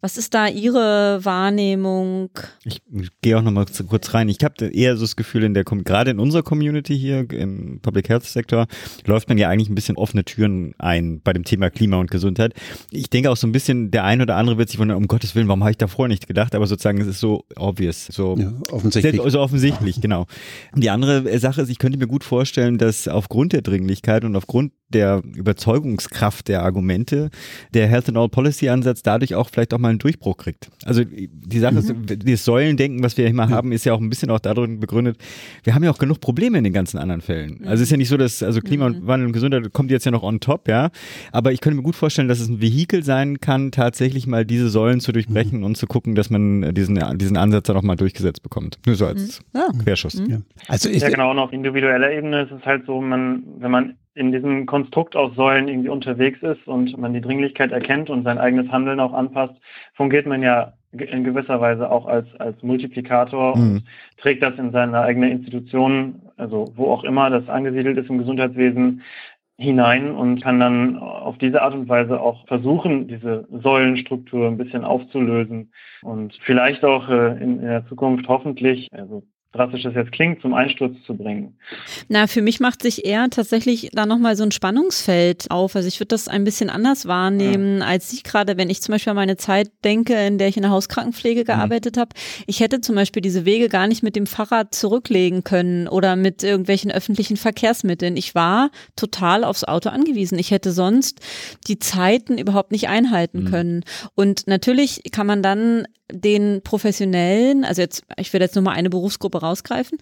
Was ist da Ihre Wahrnehmung? Ich, gehe auch noch mal kurz rein. Ich habe eher so das Gefühl, in der gerade in unserer Community hier im Public Health Sektor läuft man ja eigentlich ein bisschen offene Türen ein bei dem Thema Klima und Gesundheit. Ich denke auch so ein bisschen, der eine oder andere wird sich wundern, um Gottes Willen, warum habe ich davor nicht gedacht? Aber sozusagen es ist so obvious so ja, offensichtlich. So offensichtlich, genau. Die andere Sache ist, ich könnte mir gut vorstellen, dass aufgrund der Dringlichkeit und aufgrund der Überzeugungskraft der Argumente der Health and All Policy Ansatz dadurch auch vielleicht auch mal einen Durchbruch kriegt. Also die Sache mhm. ist, das Säulendenken, was wir immer haben, ist ja auch ein bisschen auch darin begründet, wir haben ja auch genug Probleme in den ganzen anderen Fällen. Also es ist ja nicht so, dass also Klimawandel und Gesundheit kommt jetzt ja noch on top, ja. Aber ich könnte mir gut vorstellen, dass es ein Vehikel sein kann, tatsächlich mal diese Säulen zu durchbrechen mhm. und zu gucken, dass man diesen, diesen Ansatz dann auch mal durchgesetzt bekommt. Nur so als mhm. ja. Querschuss. Mhm. Ja. Also ja, genau, und auf individueller Ebene ist es halt so, man, wenn man in diesem Konstrukt aus Säulen irgendwie unterwegs ist und man die Dringlichkeit erkennt und sein eigenes Handeln auch anpasst, fungiert man ja in gewisser Weise auch als, als Multiplikator mhm. und trägt das in seine eigene Institution, also wo auch immer das angesiedelt ist im Gesundheitswesen, hinein und kann dann auf diese Art und Weise auch versuchen, diese Säulenstruktur ein bisschen aufzulösen und vielleicht auch äh, in, in der Zukunft hoffentlich, also drastisch das jetzt klingt, zum Einsturz zu bringen. Na, für mich macht sich eher tatsächlich da nochmal so ein Spannungsfeld auf. Also ich würde das ein bisschen anders wahrnehmen, ja. als ich gerade, wenn ich zum Beispiel an meine Zeit denke, in der ich in der Hauskrankenpflege mhm. gearbeitet habe. Ich hätte zum Beispiel diese Wege gar nicht mit dem Fahrrad zurücklegen können oder mit irgendwelchen öffentlichen Verkehrsmitteln. Ich war total aufs Auto angewiesen. Ich hätte sonst die Zeiten überhaupt nicht einhalten mhm. können. Und natürlich kann man dann den Professionellen, also jetzt, ich will jetzt nur mal eine Berufsgruppe rausgreifen,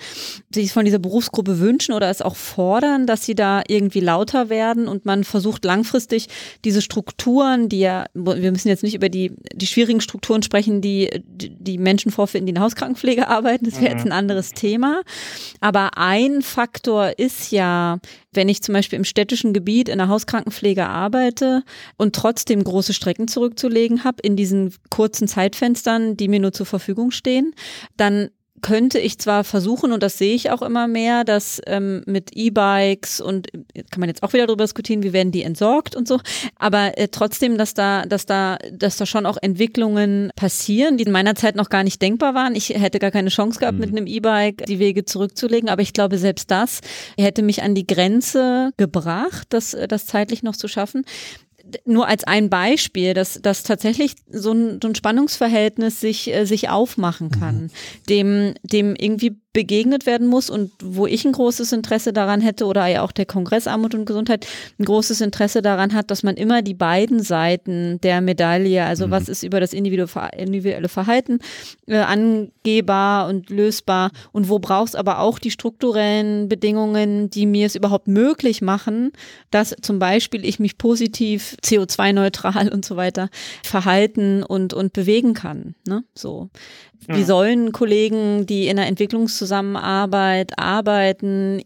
sich von dieser Berufsgruppe wünschen oder es auch fordern, dass sie da irgendwie lauter werden und man versucht langfristig diese Strukturen, die ja, wir müssen jetzt nicht über die, die schwierigen Strukturen sprechen, die, die Menschen vorfinden, die in der Hauskrankenpflege arbeiten, das wäre jetzt ein mhm. anderes Thema. Aber ein Faktor ist ja, wenn ich zum Beispiel im städtischen Gebiet in der Hauskrankenpflege arbeite und trotzdem große Strecken zurückzulegen habe in diesen kurzen Zeitfenstern, die mir nur zur Verfügung stehen, dann könnte ich zwar versuchen, und das sehe ich auch immer mehr, dass ähm, mit E-Bikes und kann man jetzt auch wieder darüber diskutieren, wie werden die entsorgt und so, aber äh, trotzdem, dass da, dass da, dass da schon auch Entwicklungen passieren, die in meiner Zeit noch gar nicht denkbar waren. Ich hätte gar keine Chance gehabt, mhm. mit einem E-Bike die Wege zurückzulegen, aber ich glaube, selbst das hätte mich an die Grenze gebracht, das, das zeitlich noch zu schaffen nur als ein Beispiel, dass, dass tatsächlich so ein, so ein Spannungsverhältnis sich, äh, sich aufmachen kann, mhm. dem, dem irgendwie begegnet werden muss und wo ich ein großes Interesse daran hätte oder ja auch der Kongress Armut und Gesundheit ein großes Interesse daran hat, dass man immer die beiden Seiten der Medaille, also mhm. was ist über das individuelle Verhalten äh, angehbar und lösbar und wo brauchst aber auch die strukturellen Bedingungen, die mir es überhaupt möglich machen, dass zum Beispiel ich mich positiv CO2-neutral und so weiter verhalten und, und bewegen kann. Ne? So. Wie sollen Kollegen, die in der Entwicklungszusammenarbeit arbeiten,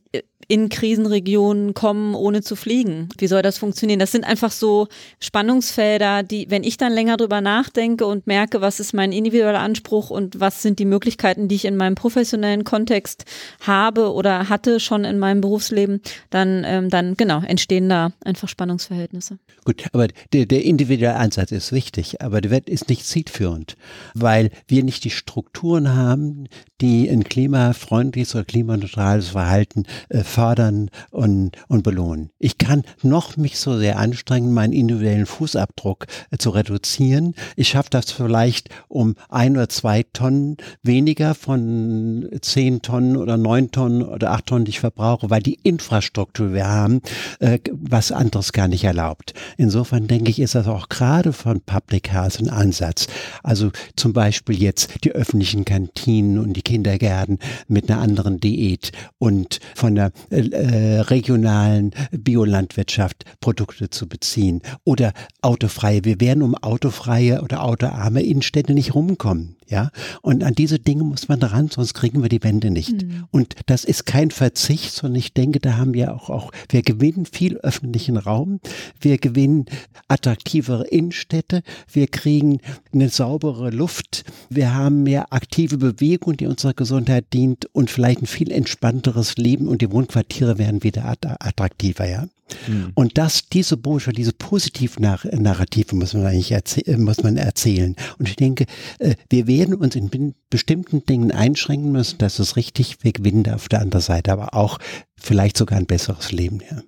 in Krisenregionen kommen, ohne zu fliegen? Wie soll das funktionieren? Das sind einfach so Spannungsfelder, die, wenn ich dann länger drüber nachdenke und merke, was ist mein individueller Anspruch und was sind die Möglichkeiten, die ich in meinem professionellen Kontext habe oder hatte schon in meinem Berufsleben, dann, ähm, dann genau, entstehen da einfach Spannungsverhältnisse. Gut, aber der, der individuelle Ansatz ist wichtig, aber der wird ist nicht zielführend, weil wir nicht die Strukturen haben, die ein klimafreundliches oder klimaneutrales Verhalten äh, fördern und, und belohnen. Ich kann noch mich so sehr anstrengen, meinen individuellen Fußabdruck äh, zu reduzieren. Ich schaffe das vielleicht um ein oder zwei Tonnen weniger von zehn Tonnen oder neun Tonnen oder acht Tonnen, die ich verbrauche, weil die Infrastruktur wir haben, äh, was anderes gar nicht erlaubt. Insofern denke ich, ist das auch gerade von Public Health ein Ansatz. Also zum Beispiel jetzt die öffentlichen Kantinen und die Kindergärten mit einer anderen Diät und von der äh, regionalen Biolandwirtschaft Produkte zu beziehen oder autofreie. Wir werden um autofreie oder autoarme Innenstädte nicht rumkommen. Ja, und an diese Dinge muss man ran, sonst kriegen wir die Wende nicht. Mhm. Und das ist kein Verzicht, sondern ich denke, da haben wir auch, auch, wir gewinnen viel öffentlichen Raum, wir gewinnen attraktivere Innenstädte, wir kriegen eine saubere Luft, wir haben mehr aktive Bewegung, die unserer Gesundheit dient und vielleicht ein viel entspannteres Leben und die Wohnquartiere werden wieder attraktiver, ja. Mhm. Und das, diese Botschaft, diese Positiv-Narrative muss man eigentlich erzählen, muss man erzählen. Und ich denke, äh, wir werden uns in bestimmten Dingen einschränken müssen. Das ist richtig. Wir gewinnen auf der anderen Seite aber auch vielleicht sogar ein besseres Leben, ja.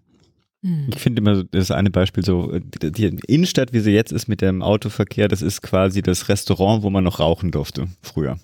Mhm. Ich finde immer das eine Beispiel so, die Innenstadt, wie sie jetzt ist mit dem Autoverkehr, das ist quasi das Restaurant, wo man noch rauchen durfte früher.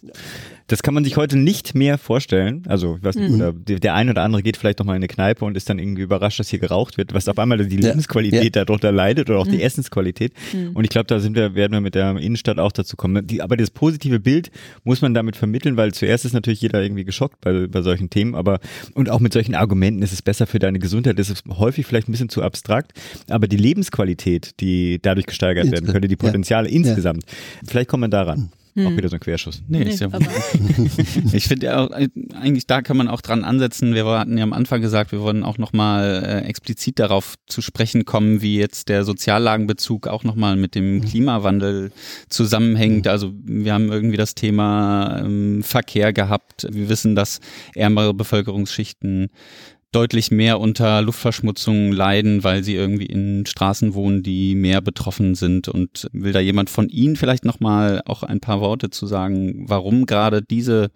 Das kann man sich heute nicht mehr vorstellen. Also, ich weiß nicht, mhm. oder der eine oder andere geht vielleicht noch mal in eine Kneipe und ist dann irgendwie überrascht, dass hier geraucht wird, was auf einmal die Lebensqualität ja. darunter leidet oder auch mhm. die Essensqualität. Mhm. Und ich glaube, da sind wir, werden wir mit der Innenstadt auch dazu kommen. Die, aber das positive Bild muss man damit vermitteln, weil zuerst ist natürlich jeder irgendwie geschockt bei, bei solchen Themen, aber und auch mit solchen Argumenten ist es besser für deine Gesundheit, das ist häufig vielleicht ein bisschen zu abstrakt, aber die Lebensqualität, die dadurch gesteigert werden könnte, die Potenziale ja. insgesamt, vielleicht kommen wir daran. Hm. Auch wieder so ein Querschuss. Nee, nee ist ja <laughs> ich finde ja auch, eigentlich da kann man auch dran ansetzen. Wir hatten ja am Anfang gesagt, wir wollen auch nochmal äh, explizit darauf zu sprechen kommen, wie jetzt der Soziallagenbezug auch nochmal mit dem. Klimawandel zusammenhängt. Also wir haben irgendwie das Thema ähm, Verkehr gehabt. Wir wissen, dass ärmere Bevölkerungsschichten deutlich mehr unter Luftverschmutzung leiden, weil sie irgendwie in Straßen wohnen, die mehr betroffen sind. Und will da jemand von Ihnen vielleicht nochmal auch ein paar Worte zu sagen, warum gerade diese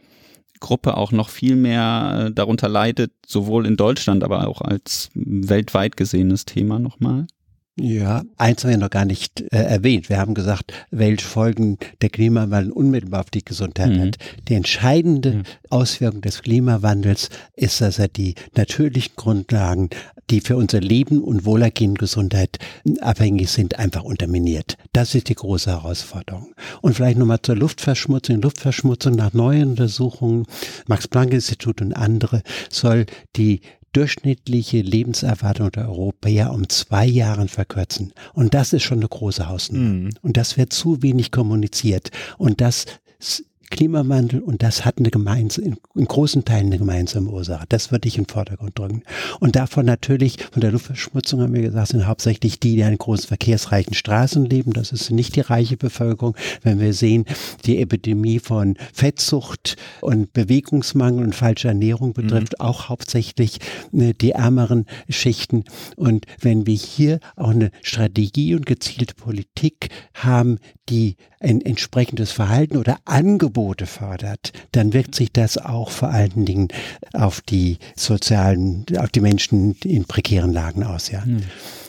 Gruppe auch noch viel mehr äh, darunter leidet, sowohl in Deutschland, aber auch als weltweit gesehenes Thema nochmal? Ja, eins haben wir noch gar nicht äh, erwähnt. Wir haben gesagt, welche Folgen der Klimawandel unmittelbar auf die Gesundheit mhm. hat. Die entscheidende mhm. Auswirkung des Klimawandels ist, dass er die natürlichen Grundlagen, die für unser Leben und Wohlergehen und Gesundheit abhängig sind, einfach unterminiert. Das ist die große Herausforderung. Und vielleicht nochmal zur Luftverschmutzung. Luftverschmutzung nach neuen Untersuchungen, Max-Planck-Institut und andere, soll die durchschnittliche Lebenserwartung der Europäer um zwei Jahren verkürzen. Und das ist schon eine große Hausnummer. Mhm. Und das wird zu wenig kommuniziert. Und das Klimawandel und das hat eine gemeinsame, in großen Teilen eine gemeinsame Ursache. Das würde ich in den Vordergrund drücken. Und davon natürlich, von der Luftverschmutzung haben wir gesagt, sind hauptsächlich die, die an großen verkehrsreichen Straßen leben. Das ist nicht die reiche Bevölkerung. Wenn wir sehen, die Epidemie von Fettsucht und Bewegungsmangel und falscher Ernährung betrifft mhm. auch hauptsächlich äh, die ärmeren Schichten. Und wenn wir hier auch eine Strategie und gezielte Politik haben, die ein entsprechendes Verhalten oder Angebote fördert, dann wirkt sich das auch vor allen Dingen auf die sozialen, auf die Menschen in prekären Lagen aus, ja. Mhm.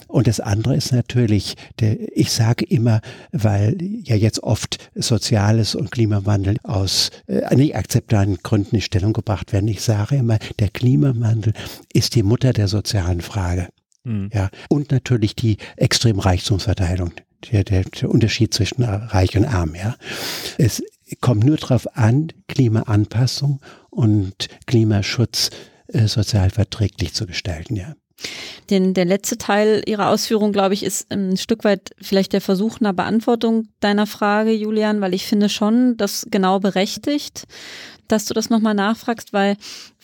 Und das andere ist natürlich, der, ich sage immer, weil ja jetzt oft Soziales und Klimawandel aus äh, nicht akzeptablen Gründen in Stellung gebracht werden. Ich sage immer, der Klimawandel ist die Mutter der sozialen Frage. Mhm. Ja, und natürlich die extreme Reichtumsverteilung der, der, der Unterschied zwischen Reich und Arm. Ja. Es kommt nur darauf an, Klimaanpassung und Klimaschutz äh, sozial verträglich zu gestalten. Ja. Den, der letzte Teil Ihrer Ausführung, glaube ich, ist ein Stück weit vielleicht der Versuch einer Beantwortung deiner Frage, Julian, weil ich finde schon, das genau berechtigt, dass du das nochmal nachfragst, weil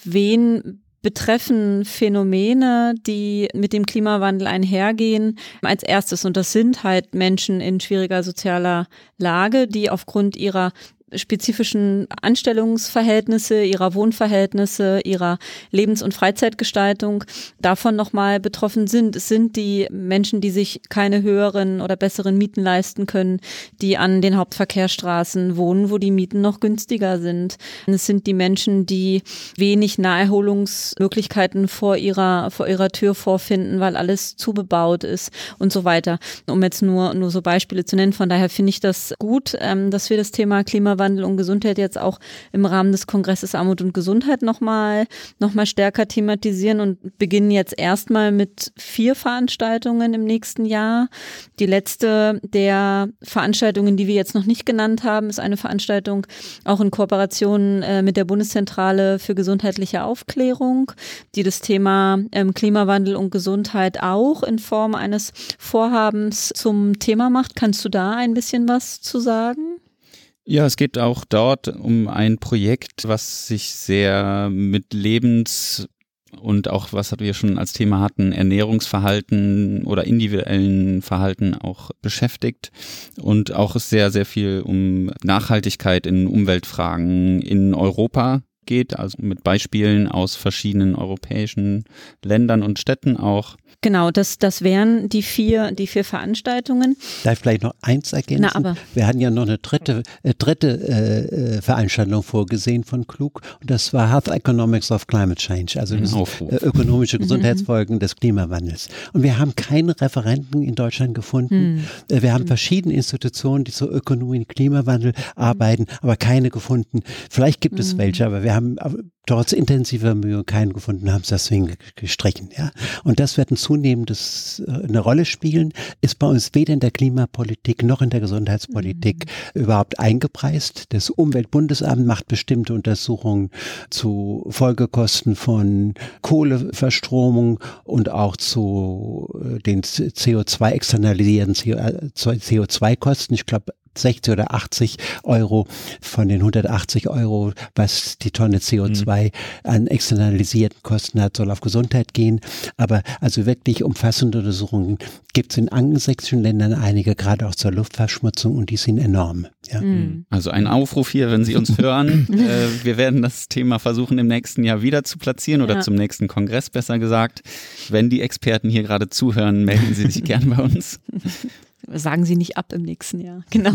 wen betreffen Phänomene, die mit dem Klimawandel einhergehen. Als erstes, und das sind halt Menschen in schwieriger sozialer Lage, die aufgrund ihrer spezifischen Anstellungsverhältnisse, ihrer Wohnverhältnisse, ihrer Lebens- und Freizeitgestaltung davon nochmal betroffen sind. Es sind die Menschen, die sich keine höheren oder besseren Mieten leisten können, die an den Hauptverkehrsstraßen wohnen, wo die Mieten noch günstiger sind. Es sind die Menschen, die wenig Naherholungsmöglichkeiten vor ihrer, vor ihrer Tür vorfinden, weil alles zubebaut ist und so weiter. Um jetzt nur, nur so Beispiele zu nennen. Von daher finde ich das gut, ähm, dass wir das Thema Klimawandel Klimawandel und Gesundheit jetzt auch im Rahmen des Kongresses Armut und Gesundheit nochmal noch mal stärker thematisieren und beginnen jetzt erstmal mit vier Veranstaltungen im nächsten Jahr. Die letzte der Veranstaltungen, die wir jetzt noch nicht genannt haben, ist eine Veranstaltung auch in Kooperation äh, mit der Bundeszentrale für gesundheitliche Aufklärung, die das Thema ähm, Klimawandel und Gesundheit auch in Form eines Vorhabens zum Thema macht. Kannst du da ein bisschen was zu sagen? Ja, es geht auch dort um ein Projekt, was sich sehr mit Lebens und auch, was wir schon als Thema hatten, Ernährungsverhalten oder individuellen Verhalten auch beschäftigt und auch sehr, sehr viel um Nachhaltigkeit in Umweltfragen in Europa geht, also mit Beispielen aus verschiedenen europäischen Ländern und Städten auch. Genau, das, das wären die vier, die vier Veranstaltungen. Darf ich vielleicht noch eins ergänzen? Na, aber. Wir hatten ja noch eine dritte, äh, dritte äh, äh Veranstaltung vorgesehen von Klug und das war Health Economics of Climate Change, also das, äh, ökonomische mhm. Gesundheitsfolgen mhm. des Klimawandels. Und wir haben keine Referenten in Deutschland gefunden. Mhm. Wir haben mhm. verschiedene Institutionen, die zur Ökonomie und Klimawandel arbeiten, aber keine gefunden. Vielleicht gibt es mhm. welche, aber wir haben trotz intensiver Mühe keinen gefunden, haben es deswegen gestrichen. Ja? Und das wird ein zunehmendes äh, eine Rolle spielen, ist bei uns weder in der Klimapolitik noch in der Gesundheitspolitik mhm. überhaupt eingepreist. Das Umweltbundesamt macht bestimmte Untersuchungen zu Folgekosten von Kohleverstromung und auch zu äh, den CO2 externalisierten CO2-Kosten. Ich glaube, 60 oder 80 Euro von den 180 Euro, was die Tonne CO2 mhm. an externalisierten Kosten hat, soll auf Gesundheit gehen. Aber also wirklich umfassende Untersuchungen gibt es in angelsächsischen Ländern einige, gerade auch zur Luftverschmutzung und die sind enorm. Ja. Mhm. Also ein Aufruf hier, wenn Sie uns <laughs> hören. <laughs> äh, wir werden das Thema versuchen im nächsten Jahr wieder zu platzieren oder ja. zum nächsten Kongress besser gesagt. Wenn die Experten hier gerade zuhören, melden Sie sich <laughs> gern bei uns. Sagen sie nicht ab im nächsten Jahr. <laughs> Genau.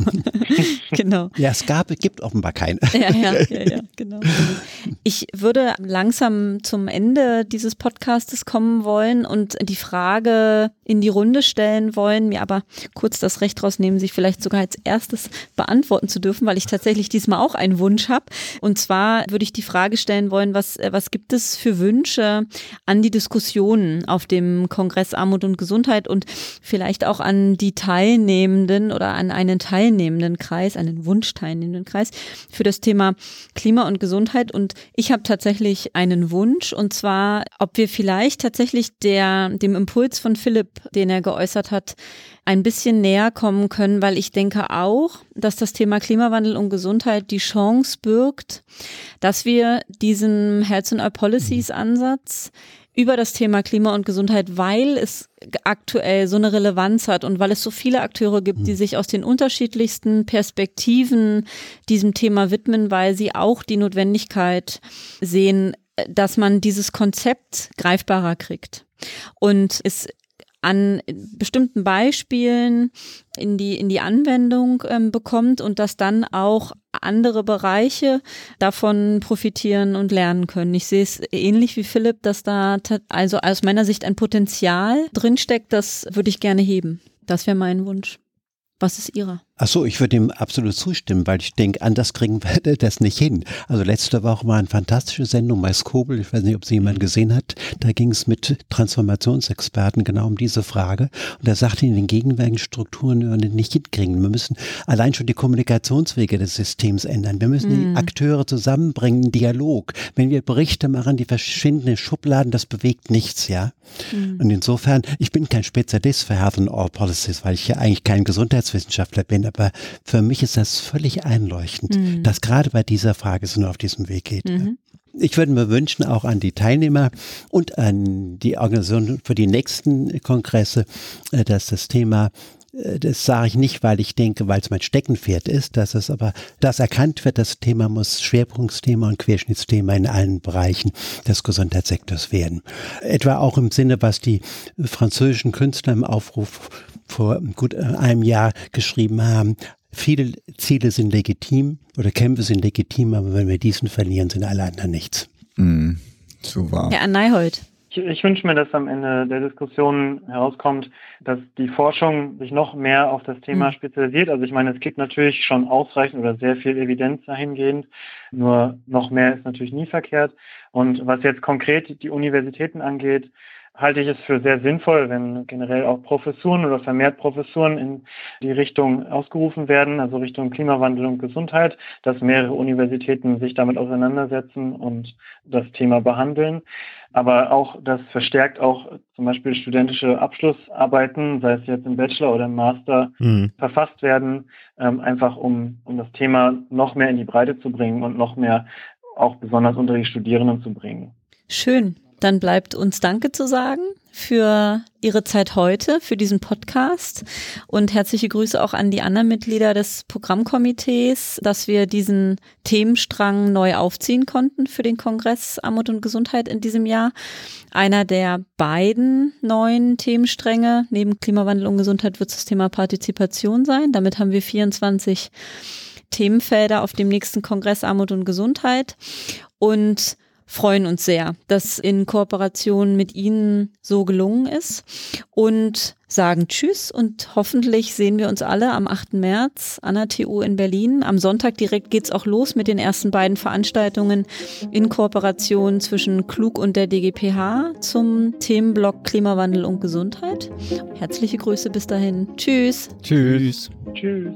<laughs> genau. Ja, es gab, gibt offenbar keine. ja, ja, ja, ja, <laughs> genau. Ich würde langsam zum Ende dieses Podcastes kommen wollen und die Frage in die Runde stellen wollen, mir aber kurz das Recht rausnehmen, sich vielleicht sogar als erstes beantworten zu dürfen, weil ich tatsächlich diesmal auch einen Wunsch habe. Und zwar würde ich die Frage stellen wollen, was, was gibt es für Wünsche an die Diskussionen auf dem Kongress Armut und Gesundheit und vielleicht auch an die Teil Teilnehmenden oder an einen teilnehmenden Kreis, einen wunschteilnehmenden Kreis für das Thema Klima und Gesundheit. Und ich habe tatsächlich einen Wunsch und zwar, ob wir vielleicht tatsächlich der, dem Impuls von Philipp, den er geäußert hat, ein bisschen näher kommen können, weil ich denke auch, dass das Thema Klimawandel und Gesundheit die Chance birgt, dass wir diesen Health and All Policies Ansatz über das Thema Klima und Gesundheit, weil es aktuell so eine Relevanz hat und weil es so viele Akteure gibt, die hm. sich aus den unterschiedlichsten Perspektiven diesem Thema widmen, weil sie auch die Notwendigkeit sehen, dass man dieses Konzept greifbarer kriegt. Und es an bestimmten Beispielen in die, in die Anwendung ähm, bekommt und dass dann auch andere Bereiche davon profitieren und lernen können. Ich sehe es ähnlich wie Philipp, dass da also aus meiner Sicht ein Potenzial drinsteckt, das würde ich gerne heben. Das wäre mein Wunsch. Was ist Ihrer? Ach so, ich würde ihm absolut zustimmen, weil ich denke, anders kriegen wir <laughs> das nicht hin. Also letzte Woche war eine fantastische Sendung bei Skobel, ich weiß nicht, ob sie jemand gesehen hat, da ging es mit Transformationsexperten genau um diese Frage und da sagte in den gegenwärtigen Strukturen wir nicht hinkriegen. Wir müssen allein schon die Kommunikationswege des Systems ändern. Wir müssen mhm. die Akteure zusammenbringen, Dialog. Wenn wir Berichte machen, die verschwinden in Schubladen, das bewegt nichts, ja. Mhm. Und insofern, ich bin kein Spezialist für Health and All Policies, weil ich ja eigentlich kein Gesundheitswissenschaftler bin, aber für mich ist das völlig einleuchtend, mhm. dass gerade bei dieser Frage es nur auf diesem Weg geht. Mhm. Ich würde mir wünschen, auch an die Teilnehmer und an die Organisation für die nächsten Kongresse, äh, dass das Thema das sage ich nicht, weil ich denke, weil es mein Steckenpferd ist, dass es aber, das erkannt wird, das Thema muss Schwerpunktsthema und Querschnittsthema in allen Bereichen des Gesundheitssektors werden. Etwa auch im Sinne, was die französischen Künstler im Aufruf vor gut einem Jahr geschrieben haben. Viele Ziele sind legitim oder Kämpfe sind legitim, aber wenn wir diesen verlieren, sind alle anderen nichts. Mm, so wahr. Herr Neihold. Ich, ich wünsche mir, dass am Ende der Diskussion herauskommt, dass die Forschung sich noch mehr auf das Thema mhm. spezialisiert. Also ich meine, es gibt natürlich schon ausreichend oder sehr viel Evidenz dahingehend, nur noch mehr ist natürlich nie verkehrt. Und was jetzt konkret die Universitäten angeht, halte ich es für sehr sinnvoll, wenn generell auch Professuren oder vermehrt Professuren in die Richtung ausgerufen werden, also Richtung Klimawandel und Gesundheit, dass mehrere Universitäten sich damit auseinandersetzen und das Thema behandeln. Aber auch das verstärkt auch zum Beispiel studentische Abschlussarbeiten, sei es jetzt im Bachelor oder im Master, mhm. verfasst werden, ähm, einfach um, um das Thema noch mehr in die Breite zu bringen und noch mehr auch besonders unter die Studierenden zu bringen. Schön. Dann bleibt uns Danke zu sagen für Ihre Zeit heute, für diesen Podcast und herzliche Grüße auch an die anderen Mitglieder des Programmkomitees, dass wir diesen Themenstrang neu aufziehen konnten für den Kongress Armut und Gesundheit in diesem Jahr. Einer der beiden neuen Themenstränge neben Klimawandel und Gesundheit wird das Thema Partizipation sein. Damit haben wir 24 Themenfelder auf dem nächsten Kongress Armut und Gesundheit und freuen uns sehr, dass in Kooperation mit Ihnen so gelungen ist und sagen Tschüss und hoffentlich sehen wir uns alle am 8. März an der TU in Berlin. Am Sonntag direkt geht's auch los mit den ersten beiden Veranstaltungen in Kooperation zwischen Klug und der DGPH zum Themenblock Klimawandel und Gesundheit. Herzliche Grüße bis dahin. Tschüss. Tschüss. Tschüss.